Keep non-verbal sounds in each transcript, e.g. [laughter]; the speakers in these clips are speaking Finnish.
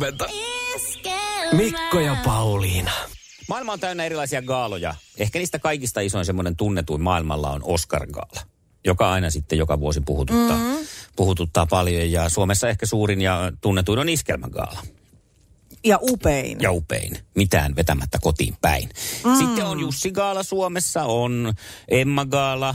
huomenta. Mikko ja Pauliina. Maailma on täynnä erilaisia gaaloja. Ehkä niistä kaikista isoin semmoinen tunnetuin maailmalla on Oscar-gaala, joka aina sitten joka vuosi puhututtaa, mm-hmm. puhututtaa paljon. Ja Suomessa ehkä suurin ja tunnetuin on iskelmägaala. Ja upein. Ja upein. Mitään vetämättä kotiin päin. Mm. Sitten on Jussi Gaala Suomessa, on Emma Gaala,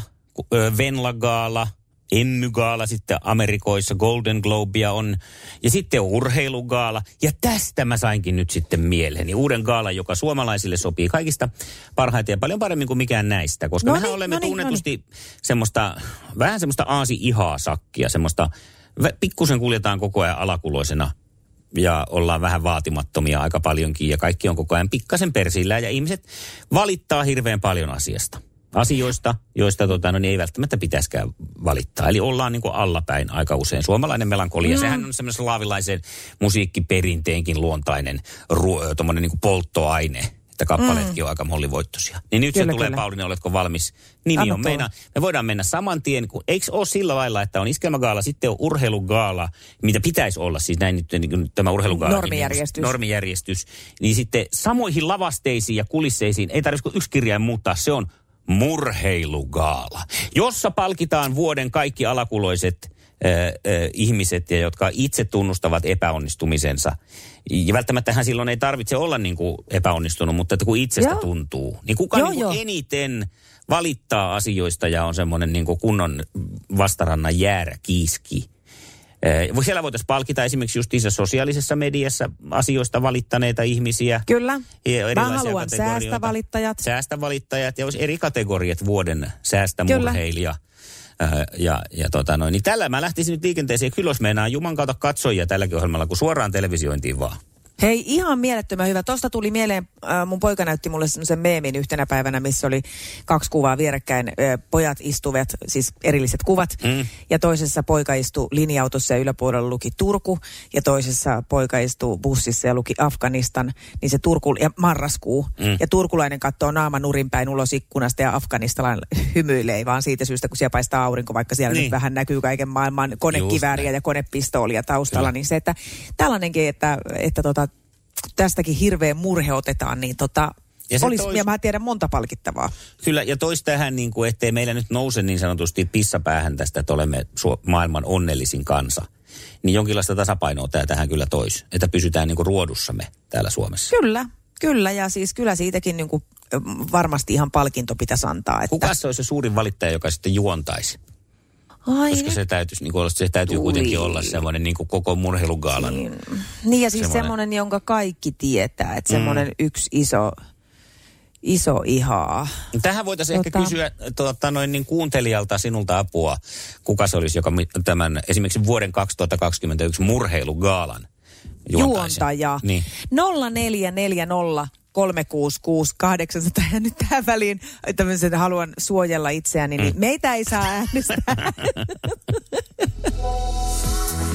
Venla Gaala, Emmy-gaala sitten Amerikoissa, Golden Globea on, ja sitten on urheilugaala. Ja tästä mä sainkin nyt sitten mieleeni uuden gaala, joka suomalaisille sopii kaikista parhaiten ja paljon paremmin kuin mikään näistä. Koska Noniin, mehän olemme noniin, tunnetusti semmoista, vähän semmoista aasi-ihaa sakkia, semmoista, pikkusen kuljetaan koko ajan alakuloisena ja ollaan vähän vaatimattomia aika paljonkin ja kaikki on koko ajan pikkasen persillä ja ihmiset valittaa hirveän paljon asiasta. Asioista, joista tota, no, niin ei välttämättä pitäisikään valittaa. Eli ollaan niin allapäin aika usein. Suomalainen melankolia, mm. sehän on semmoisen slaavilaisen musiikkiperinteenkin luontainen ruo, niin polttoaine että kappaleetkin mm. on aika mollivoittoisia. Niin nyt Kyllä, se tulee, kyllä. Pauliina, oletko valmis? Nimi Anna on tulla. meidän, me voidaan mennä saman tien, kun, eikö ole sillä lailla, että on iskelmägaala, sitten on urheilugaala, mitä pitäisi olla, siis näin nyt niin tämä urheilugaala. Normijärjestys. Normijärjestys. Niin sitten samoihin lavasteisiin ja kulisseisiin ei tarvitse kuin yksi kirjain muuttaa, se on murheilugaala, jossa palkitaan vuoden kaikki alakuloiset äh, äh, ihmiset, ja jotka itse tunnustavat epäonnistumisensa. Ja välttämättähän silloin ei tarvitse olla niin kuin epäonnistunut, mutta että kun itsestä Joo. tuntuu. Niin kuka Joo, niin kuin joo. eniten valittaa asioista ja on semmoinen niin kuin kunnon vastarannan jäärä kiiski. Siellä voitaisiin palkita esimerkiksi justiinsa sosiaalisessa mediassa asioista valittaneita ihmisiä. Kyllä. Mä haluan säästävalittajat. Säästävalittajat ja olisi eri kategoriat vuoden Kyllä. säästämurheilija. Äh, ja, ja tota noin, niin tällä mä lähtisin nyt liikenteeseen. Kyllä jos meinaa Juman kautta katsojia tälläkin ohjelmalla, kun suoraan televisiointiin vaan. Hei, ihan mielettömän hyvä. Tosta tuli mieleen, äh, mun poika näytti mulle semmoisen meemin yhtenä päivänä, missä oli kaksi kuvaa vierekkäin. Äh, pojat istuvat, siis erilliset kuvat. Mm. Ja toisessa poika istui linja-autossa ja yläpuolella luki Turku. Ja toisessa poika istui bussissa ja luki Afganistan. Niin se Turku, ja marraskuu. Mm. Ja turkulainen katsoo naama nurin päin ulos ikkunasta ja afganistalainen hymyilee vaan siitä syystä, kun siellä paistaa aurinko, vaikka siellä Niin. nyt vähän näkyy kaiken maailman konekivääriä ja konepistoolia taustalla. Kyllä. Niin se, että tällainenkin, että, että tota, tästäkin hirveä murhe otetaan, niin tota, Ja se olisi, tois- ja mä tiedän monta palkittavaa. Kyllä, ja tois tähän, niin kuin, ettei meillä nyt nouse niin sanotusti pissapäähän tästä, että olemme maailman onnellisin kansa. Niin jonkinlaista tasapainoa tämä tähän kyllä tois, että pysytään niin kuin ruodussamme täällä Suomessa. Kyllä, kyllä, ja siis kyllä siitäkin niin kuin, varmasti ihan palkinto pitäisi antaa. Että... Kuka se olisi se suurin valittaja, joka sitten juontaisi? Ai, Koska se täytyisi, niin olla- se täytyy tuli. kuitenkin olla semmoinen niin kuin koko murheilugaalan. Niin, niin ja siis Semmoinen- semmoinen, jonka kaikki tietää, että semmoinen yksi iso, iso ihaa. Tähän voitaisiin ehkä Tota- kysyä tuota, noin niin kuuntelijalta sinulta apua, kuka se olisi, joka tämän esimerkiksi vuoden 2021 murheilugaalan juontaisi. Juontaja. Niin. 0440 366 800. Ja nyt tähän väliin, tämmöisen haluan suojella itseäni, niin meitä ei saa äänestää. [laughs]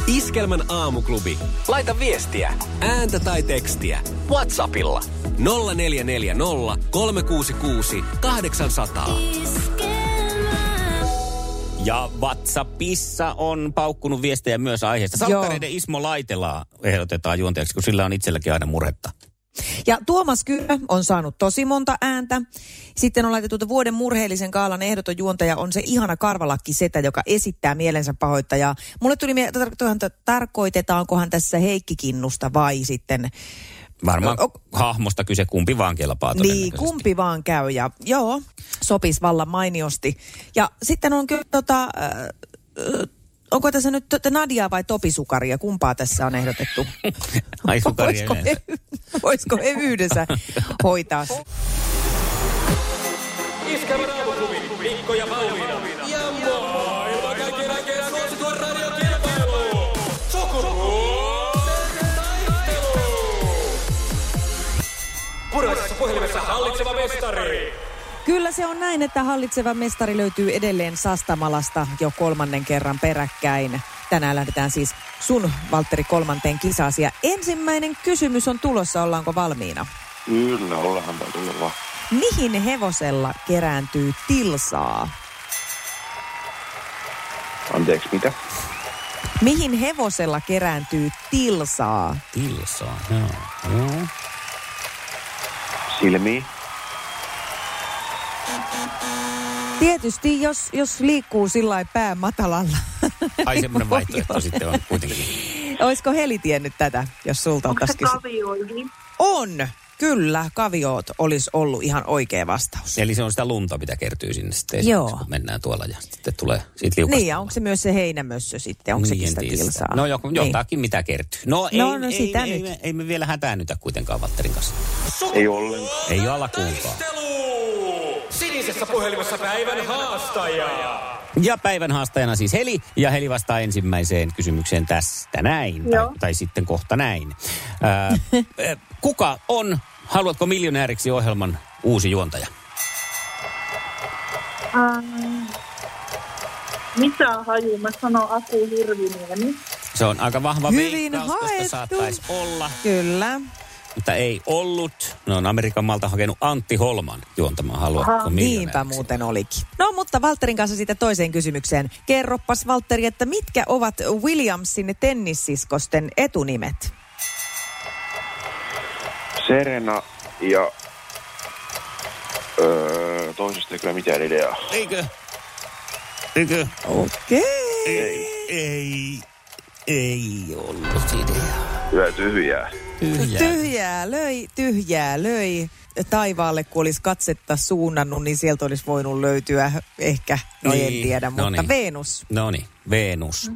Iskelmän aamuklubi. Laita viestiä, ääntä tai tekstiä. Whatsappilla 0440 366 800. Ja WhatsAppissa on paukkunut viestejä myös aiheesta. Salkkareiden Ismo Laitelaa ehdotetaan juontajaksi, kun sillä on itselläkin aina murhetta. Ja Tuomas Kyrö on saanut tosi monta ääntä. Sitten on laitettu, että vuoden murheellisen kaalan ehdoton juontaja on se ihana karvalakki setä, joka esittää mielensä pahoittajaa. Mulle tuli että tar- tarkoitetaankohan tässä Heikki Kinnusta vai sitten... Varmaan O- hahmosta kyse, kumpi vaan kelpaa Niin, kumpi vaan käy ja joo, sopis vallan mainiosti. Ja sitten on kyllä tota... Äh, Onko tässä nyt t- Nadia vai Topi Sukaria? Kumpaa tässä on ehdotettu? [laughs] Ai sukaria voisiko, he, voisiko he yhdessä hoitaa? Mikko ja Pauliina. Ja maailman kaikkien aikeen suosituen radiokilpailu. Sukupuolten taistelu. Puraisessa puhelimessa hallitseva mestari. Kyllä se on näin, että hallitseva mestari löytyy edelleen Sastamalasta jo kolmannen kerran peräkkäin. Tänään lähdetään siis sun, Valtteri, kolmanteen kisaasi. Ja ensimmäinen kysymys on tulossa, ollaanko valmiina? Kyllä, ollaan olla. Mihin hevosella kerääntyy tilsaa? Anteeksi, mitä? Mihin hevosella kerääntyy tilsaa? Tilsaa, joo. joo. Silmiin. Tietysti, jos, jos liikkuu sillä lailla pää matalalla. [laughs] Ai semmoinen Voi vaihtoehto olla. sitten on kuitenkin. Olisiko Heli tiennyt tätä, jos sulta Onko kysy- kavioihin? On, kyllä. Kaviot olisi ollut ihan oikea vastaus. Eli se on sitä lunta, mitä kertyy sinne sitten Joo. kun mennään tuolla ja sitten tulee siitä liukasta. Niin, ja onko se myös se heinämössö sitten? Onko sekin Niin, en sitä tilsaa? No joku, Niin. jotakin mitä kertyy. No, No, ei, no ei, sitä ei, nyt. ei, ei, me vielä hätäännytä kuitenkaan Valtterin kanssa. Ei ollenkaan. Ei ole Sinisessä puhelimessa päivän haastaja. Ja päivän haastajana siis Heli, ja Heli vastaa ensimmäiseen kysymykseen tästä näin, tai, tai sitten kohta näin. Ää, äh, kuka on, haluatko miljonääriksi ohjelman uusi juontaja? Ähm, mitä haju? Mä sanon Aku Hirviniemi. Se on aika vahva Hyvin veikkaus, koska saattaisi olla, Kyllä. Mutta ei ollut. Ne on Amerikan maalta hakenut Antti Holman juontamaan Haluatko? Niinpä muuten olikin. No mutta Valterin kanssa sitten toiseen kysymykseen. Kerroppas Valtteri, että mitkä ovat Williamsin tennissiskosten etunimet? Serena ja... Öö, toisesta ei kyllä mitään ideaa. Eikö? Eikö? Okei. Ei, ei, ei ollut idea. Hyvä tyhjää. Tyhjää. Tyhjää löi, tyhjää löi. Taivaalle, kun olisi katsetta suunnannut, niin sieltä olisi voinut löytyä ehkä, no Niin, en tiedä, no mutta niin. Venus. No niin, Venus.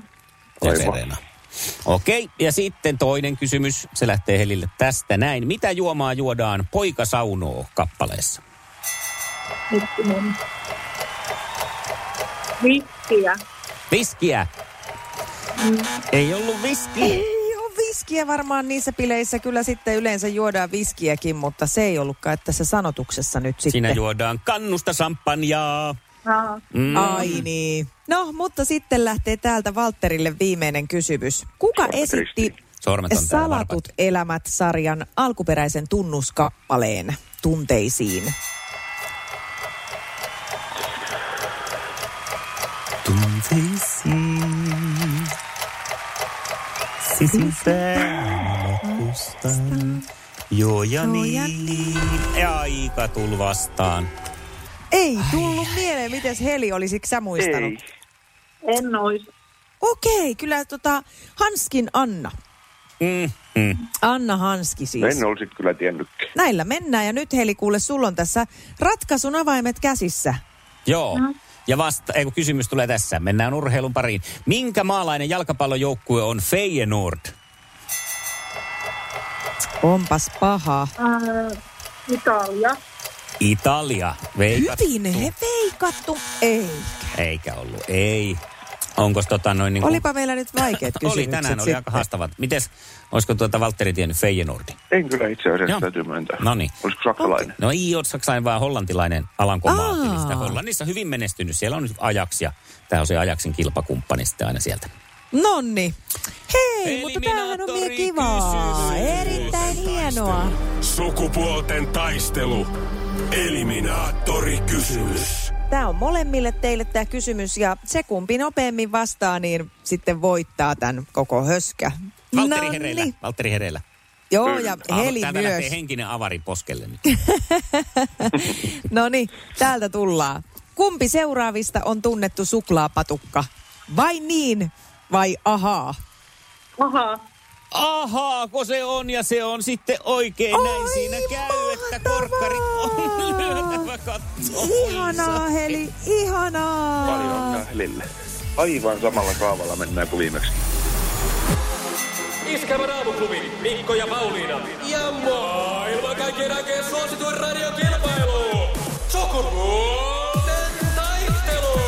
Serena. Okei, ja sitten toinen kysymys. Se lähtee Helille tästä näin. Mitä juomaa juodaan Poika saunoo kappaleessa? Viskiä. Viskiä. Ei ollut viski. Viskiä varmaan niissä bileissä. Kyllä sitten yleensä juodaan viskiäkin, mutta se ei ollutkaan tässä sanotuksessa nyt sitten. Siinä juodaan kannusta sampanjaa. Aha. Mm. Ai niin. No, mutta sitten lähtee täältä Valterille viimeinen kysymys. Kuka Sormet esitti Salatut elämät-sarjan alkuperäisen tunnuskappaleen tunteisiin? Tunteisiin. Sisintään matkustan. Joo ja niin. Ja aika tul vastaan. Ei tullut mieleen, miten Heli olisiko sä muistanut? Ei. En ois. Okei, kyllä tota Hanskin Anna. Mm, mm. Anna Hanski siis. En olisi kyllä tiennytkään. Näillä mennään ja nyt Heli kuule, sulla on tässä ratkaisun avaimet käsissä. Joo. Ja vasta, ei kun kysymys tulee tässä. Mennään urheilun pariin. Minkä maalainen jalkapallojoukkue on Feyenoord? Onpas paha. Äh, Italia. Italia. Veikattu. Hyvin he veikattu. Ei. Eikä ollut. Ei. Onko tota noin niin kuin... Olipa meillä nyt vaikeat [laughs] kysymykset Oli tänään, oli sitten. aika haastavat. Mites, olisiko tuota Valtteri tiennyt Feyenoordin? En kyllä itse asiassa Joo. täytyy myöntää. Noniin. Olisiko saksalainen? No ei ole saksalainen, vaan hollantilainen alankomaat. Eli sitä Aa. Hollannissa hyvin menestynyt. Siellä on nyt Ajax ja tämä on se Ajaxin kilpakumppani sitten aina sieltä. Nonni. Hei, mutta tämähän on vielä kivaa. Erittäin hienoa. Sukupuolten taistelu. Eliminaattori kysymys. Tämä on molemmille teille tämä kysymys ja se kumpi nopeammin vastaa, niin sitten voittaa tämän koko höskä. Valtteri Nonni. hereillä. Valtteri hereillä. Joo, ja Heli Täältä myös. lähtee henkinen avari poskelle nyt. [laughs] No niin, täältä tullaan. Kumpi seuraavista on tunnettu suklaapatukka? Vai niin, vai ahaa? Aha. Ahaa, kun se on ja se on sitten oikein näin Oi, siinä käy, että korkkarit on lyötävä. Ihanaa, Heli, ihanaa. Paljon onnea Helille. Aivan samalla kaavalla mennään kuin viimeksi. Iskävä raamuklubi, Mikko ja Pauliina. Ja maailman kaikkien aikeen suosituen radiokilpailu. Sukupuolten taistelu.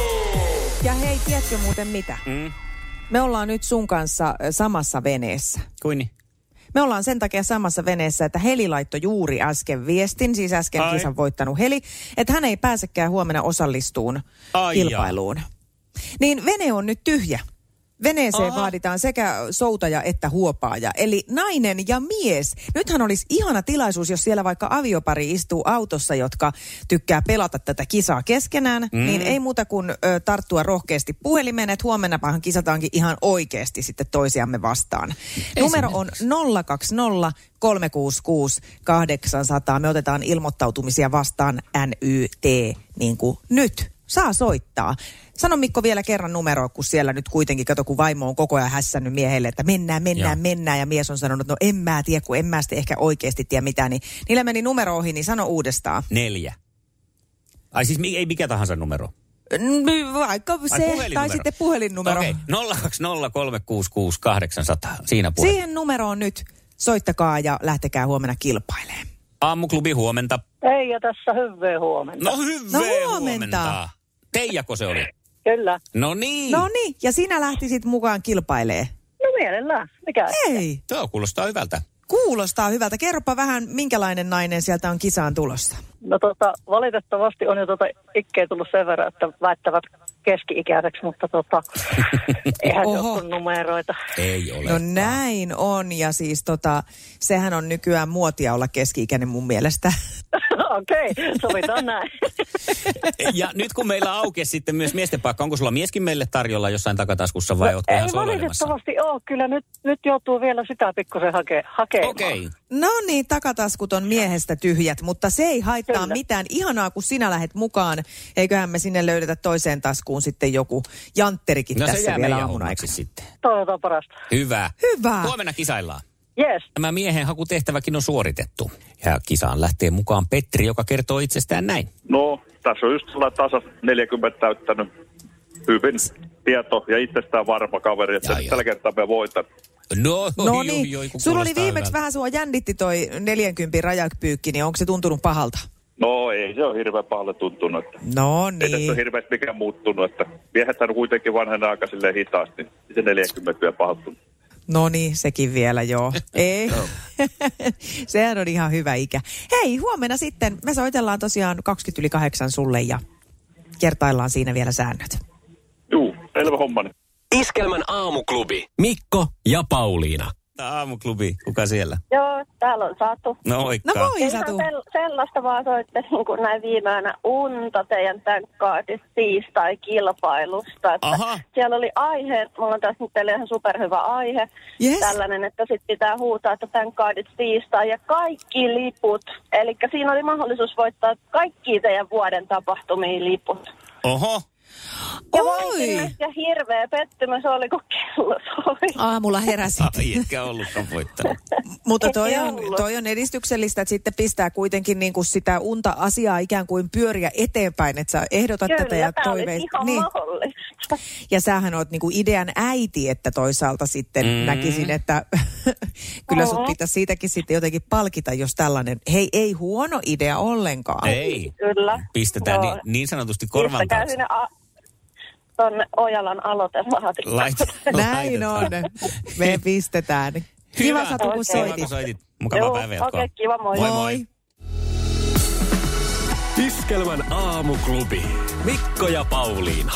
Ja hei, tiedätkö muuten mitä? Mm. Me ollaan nyt sun kanssa samassa veneessä. Kuin niin? Me ollaan sen takia samassa veneessä, että Heli laittoi juuri äsken viestin, siis äsken Ai. kisan voittanut Heli, että hän ei pääsekään huomenna osallistuun Ai kilpailuun. Niin vene on nyt tyhjä. Veneeseen Aha. vaaditaan sekä soutaja että huopaaja, eli nainen ja mies. Nythän olisi ihana tilaisuus, jos siellä vaikka aviopari istuu autossa, jotka tykkää pelata tätä kisaa keskenään, mm. niin ei muuta kuin ö, tarttua rohkeasti puhelimeen, että huomennapahan kisataankin ihan oikeasti sitten toisiamme vastaan. Numero on 020 366 800. Me otetaan ilmoittautumisia vastaan NYT niin kuin nyt. Saa soittaa. Sano Mikko vielä kerran numeroa, kun siellä nyt kuitenkin, kato kun vaimo on koko ajan hässännyt miehelle, että mennään, mennään, Joo. mennään. Ja mies on sanonut, että no en mä tiedä, kun en mä sitten ehkä oikeasti tiedä mitään. Niin niillä meni numero ohi, niin sano uudestaan. Neljä. Ai siis ei mikä tahansa numero. Mm, Vaikka Ai, se, tai puhelinnumero. sitten puhelinnumero. Okei, okay. 020366800. Siinä puhe. Siihen numeroon nyt soittakaa ja lähtekää huomenna kilpailemaan. Aamuklubi huomenta. Ei, ja tässä hyvää huomenta. No hyvää No huomenta. huomenta. Teijako se oli? Kyllä. No niin. No niin, ja sinä lähtisit mukaan kilpailee. No mielellään. Mikä? Ei, Tuo kuulostaa hyvältä. kuulostaa hyvältä. Kerropa vähän, minkälainen nainen sieltä on kisaan tulossa. No tota, valitettavasti on jo tota ikkeä tullut sen verran, että väittävät keski-ikäiseksi, mutta tota, [laughs] eihän se Oho. ole kuin numeroita. Ei ole. No näin on, ja siis tota, sehän on nykyään muotia olla keski-ikäinen mun mielestä. [laughs] Okei, sovitaan näin. [laughs] Ja nyt kun meillä aukesi sitten myös miesten paikka, onko sulla mieskin meille tarjolla jossain takataskussa vai ootko Ei ihan soloilemassa? valitettavasti ole. Kyllä nyt, nyt joutuu vielä sitä pikkusen hake, hakemaan. Okei. No niin, takataskut on miehestä tyhjät, mutta se ei haittaa Kyllä. mitään. Ihanaa, kun sinä lähet mukaan. Eiköhän me sinne löydetä toiseen taskuun sitten joku jantterikin No se tässä jää vielä aamun sitten. Toivotaan parasta. Hyvä. Hyvä. Huomenna kisaillaan. Yes. Tämä miehen hakutehtäväkin on suoritettu. Ja kisaan lähtee mukaan Petri, joka kertoo itsestään näin. No, tässä on just sellainen tasa 40 täyttänyt hyvin tieto ja itsestään varma kaveri, että tällä kertaa me voitan. No, No niin, oi, oi, kun sulla oli viimeksi hyvältä. vähän sua jännitti toi 40 rajapyykki, niin onko se tuntunut pahalta? No ei se ole hirveän pahalle tuntunut. Että No Ei tässä niin. ole hirveästi mikään muuttunut, että miehethän on kuitenkin vanhana aika silleen hitaasti. niin Se 40 vielä pahalta tuntuu. No niin, sekin vielä joo. [laughs] Ei. [laughs] Sehän on ihan hyvä ikä. Hei, huomenna sitten me soitellaan tosiaan 20 yli 8 sulle ja kertaillaan siinä vielä säännöt. Juu, selvä homma. Iskelmän aamuklubi. Mikko ja Pauliina. Tämä Aamuklubi, kuka siellä? Joo, täällä on saatu. No No moikka. moi Ihan Satu. sel- sellaista vaan soitte niin kuin näin viimeänä unta teidän tänkkaadista tiistai-kilpailusta. Että Aha. Siellä oli aihe, mulla on tässä nyt teille ihan superhyvä aihe. Yes. Tällainen, että sitten pitää huutaa, että tänkkaadit tiistai ja kaikki liput. Eli siinä oli mahdollisuus voittaa kaikki teidän vuoden tapahtumiin liput. Oho. Ja Oi. ja hirveä pettymys oli, kun kello soi. Aamulla heräsit. Ai, etkä ollutkaan voittanut. [laughs] Mutta toi on, toi on edistyksellistä, että sitten pistää kuitenkin niin kuin sitä unta-asiaa ikään kuin pyöriä eteenpäin, että sä ehdotat tätä ja Kyllä, tämä oli toiveet. ihan Niin. mahdollista. Ja sähän oot niinku idean äiti, että toisaalta sitten Mm. mm. näkisin, että [laughs] kyllä sut Oo. pitäisi siitäkin sitten jotenkin palkita, jos tällainen, hei ei huono idea ollenkaan. Ei. Kyllä. Pistetään Joo. niin, niin sanotusti korvan Pistäkää taakse. Tonne Ojalan aloitelaatikkoon. Lait, Näin on. Me pistetään. Kiva Satu, kun. Kiva, soitit. kun soitit. Mukavaa päivänjatkoa. okei, kiva, moi. Moi moi. Iskelmän aamuklubi. Mikko ja Pauliina.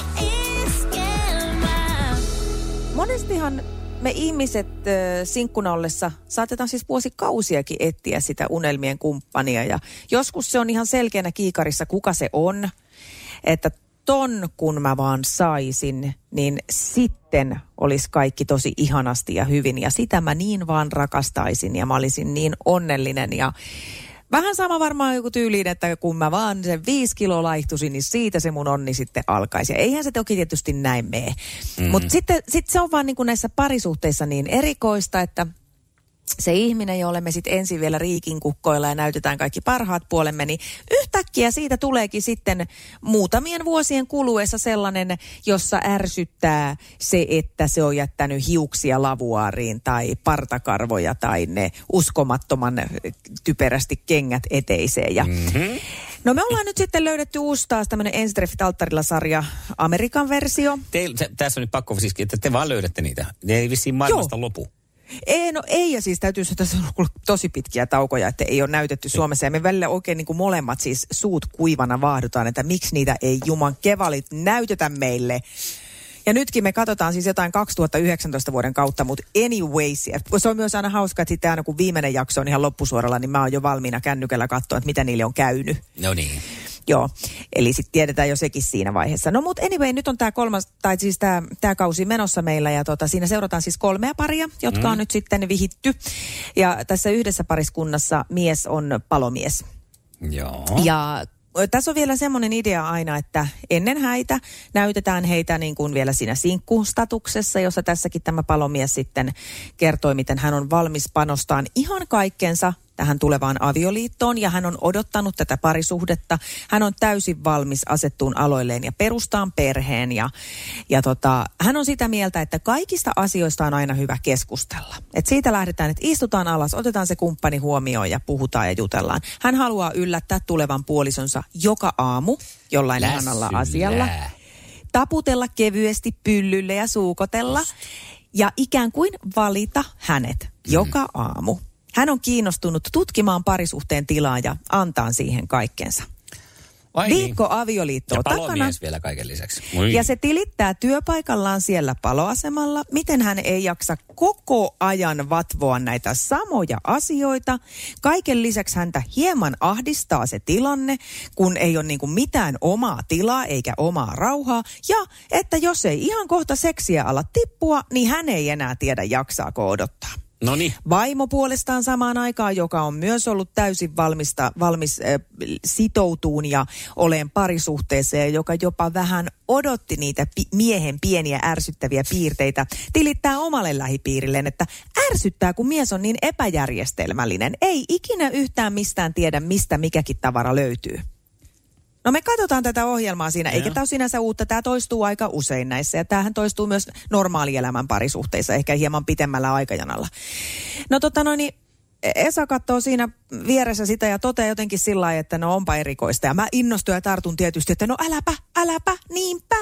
Monestihan me ihmiset äh, sinkkuna ollessa saatetaan siis vuosikausiakin etsiä sitä unelmien kumppania. Ja joskus se on ihan selkeänä kiikarissa, kuka se on. Että ton kun mä vaan saisin, niin sitten olisi kaikki tosi ihanasti ja hyvin. Ja sitä mä niin vaan rakastaisin ja mä olisin niin onnellinen ja Vähän sama varmaan joku tyyliin, että kun mä vaan sen viisi kiloa laihtuisin, niin siitä se mun onni sitten alkaisi. Ja eihän se toki tietysti näin mene. Mm. Mutta sitten sit se on vaan niin kuin näissä parisuhteissa niin erikoista, että se ihminen, jolle me sitten ensin vielä riikin kukkoilla ja näytetään kaikki parhaat puolemme, niin yhtäkkiä siitä tuleekin sitten muutamien vuosien kuluessa sellainen, jossa ärsyttää se, että se on jättänyt hiuksia lavuaariin tai partakarvoja tai ne uskomattoman typerästi kengät eteiseen. Ja mm-hmm. No me ollaan nyt sitten löydetty uusi taas tämmöinen Enstreffit alttarilla sarja, Amerikan versio. Teil, se, tässä on nyt pakko siis, että te vaan löydätte niitä. Ne ei vissiin maailmasta Joo. lopu. Ei, no ei, ja siis täytyy sanoa, että on ollut tosi pitkiä taukoja, että ei ole näytetty Suomessa. Ja me välillä oikein niin kuin molemmat siis suut kuivana vaahdutaan, että miksi niitä ei juman kevalit näytetä meille. Ja nytkin me katsotaan siis jotain 2019 vuoden kautta, mutta anyways, se on myös aina hauska, että sitten aina kun viimeinen jakso on ihan loppusuoralla, niin mä oon jo valmiina kännykällä katsoa, että mitä niille on käynyt. No niin. Joo, eli sitten tiedetään jo sekin siinä vaiheessa. No mutta anyway, nyt on tämä kolmas, tai siis tämä kausi menossa meillä, ja tota, siinä seurataan siis kolmea paria, jotka mm. on nyt sitten vihitty. Ja tässä yhdessä pariskunnassa mies on palomies. Joo. Ja tässä on vielä semmoinen idea aina, että ennen häitä näytetään heitä niin kuin vielä siinä sinkkustatuksessa, jossa tässäkin tämä palomies sitten kertoi, miten hän on valmis panostaan ihan kaikkensa tähän tulevaan avioliittoon ja hän on odottanut tätä parisuhdetta. Hän on täysin valmis asettuun aloilleen ja perustaan perheen ja, ja tota, hän on sitä mieltä, että kaikista asioista on aina hyvä keskustella. Et siitä lähdetään, että istutaan alas, otetaan se kumppani huomioon ja puhutaan ja jutellaan. Hän haluaa yllättää tulevan puolisonsa joka aamu jollain ihanalla asialla taputella kevyesti pyllylle ja suukotella ja ikään kuin valita hänet joka aamu. Hän on kiinnostunut tutkimaan parisuhteen tilaa ja antaa siihen kaikkensa. Vai niin? Viikko avioliittoa Ja takana. vielä kaiken lisäksi. Moi. Ja se tilittää työpaikallaan siellä paloasemalla, miten hän ei jaksa koko ajan vatvoa näitä samoja asioita. Kaiken lisäksi häntä hieman ahdistaa se tilanne, kun ei ole niin mitään omaa tilaa eikä omaa rauhaa. Ja että jos ei ihan kohta seksiä ala tippua, niin hän ei enää tiedä jaksaako odottaa. No niin. Vaimo puolestaan samaan aikaan, joka on myös ollut täysin valmista, valmis äh, sitoutuun ja oleen parisuhteessa ja joka jopa vähän odotti niitä pi- miehen pieniä ärsyttäviä piirteitä, tilittää omalle lähipiirilleen, että ärsyttää, kun mies on niin epäjärjestelmällinen. Ei ikinä yhtään mistään tiedä, mistä mikäkin tavara löytyy. No me katsotaan tätä ohjelmaa siinä, eikä tämä ole sinänsä uutta. Tämä toistuu aika usein näissä ja tämähän toistuu myös normaalielämän parisuhteissa, ehkä hieman pitemmällä aikajanalla. No tota noin, niin Esa katsoo siinä vieressä sitä ja toteaa jotenkin sillä lailla, että no onpa erikoista. Ja mä innostun ja tartun tietysti, että no äläpä, äläpä, niinpä.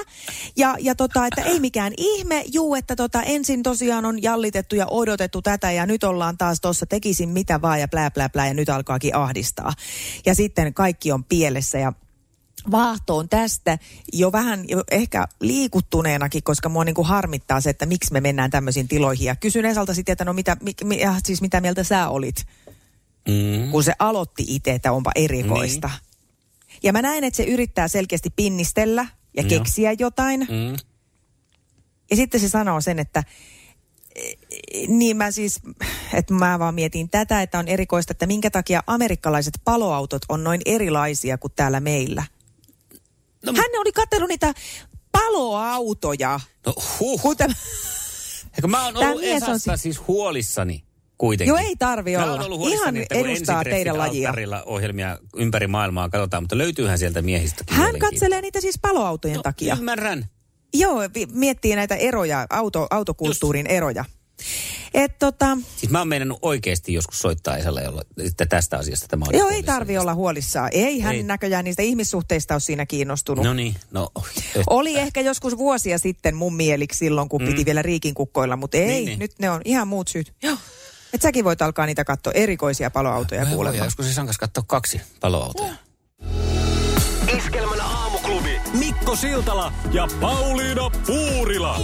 Ja, ja tota, että ei mikään ihme, juu, että tota, ensin tosiaan on jallitettu ja odotettu tätä ja nyt ollaan taas tuossa tekisin mitä vaan ja plää, plää, plää ja nyt alkaakin ahdistaa. Ja sitten kaikki on pielessä ja vaahtoon tästä jo vähän jo ehkä liikuttuneenakin, koska mua niin kuin harmittaa se, että miksi me mennään tämmöisiin tiloihin. Ja kysyn Esalta sitten, että no mitä, mi, mi, ja siis mitä mieltä sä olit, Mm. kun se aloitti itse, että onpa erikoista. Niin. Ja mä näen, että se yrittää selkeästi pinnistellä ja Joo. keksiä jotain. Mm. Ja sitten se sanoo sen, että niin mä siis, että mä vaan mietin tätä, että on erikoista, että minkä takia amerikkalaiset paloautot on noin erilaisia kuin täällä meillä. No, Hän oli katsellut niitä paloautoja. no huh. Kun tämä, Eikö mä oon ollut mies on Esasta siis huolissani kuitenkin. Joo, ei tarvi Mä olla. ollut Ihan että edustaa teidän lajia. ohjelmia ympäri maailmaa katsotaan, mutta löytyyhän sieltä miehistäkin hän katselee niitä siis paloautojen no, takia. Ymmärrän. Joo, miettii näitä eroja, auto, autokulttuurin eroja. Et tota, Siis mä oon meinannut oikeasti joskus soittaa Esalle, jolla, että tästä asiasta tämä on. joo, ei tarvi olla huolissaan. Ei hän Ei. näköjään niistä ihmissuhteista ole siinä kiinnostunut. No niin, no. Oli ehkä joskus vuosia sitten mun mieliksi silloin, kun piti vielä riikin kukkoilla, mutta ei, Mm. Niin, niin. nyt ne on ihan muut syyt. Joo. Et säkin voit alkaa niitä katsoa erikoisia paloautoja Mä voin kuulemaan. joskus Esan kanssa katsoa kaksi paloautoa. Iskelmän aamuklubi. Mikko Siltala ja Pauliina Puurila.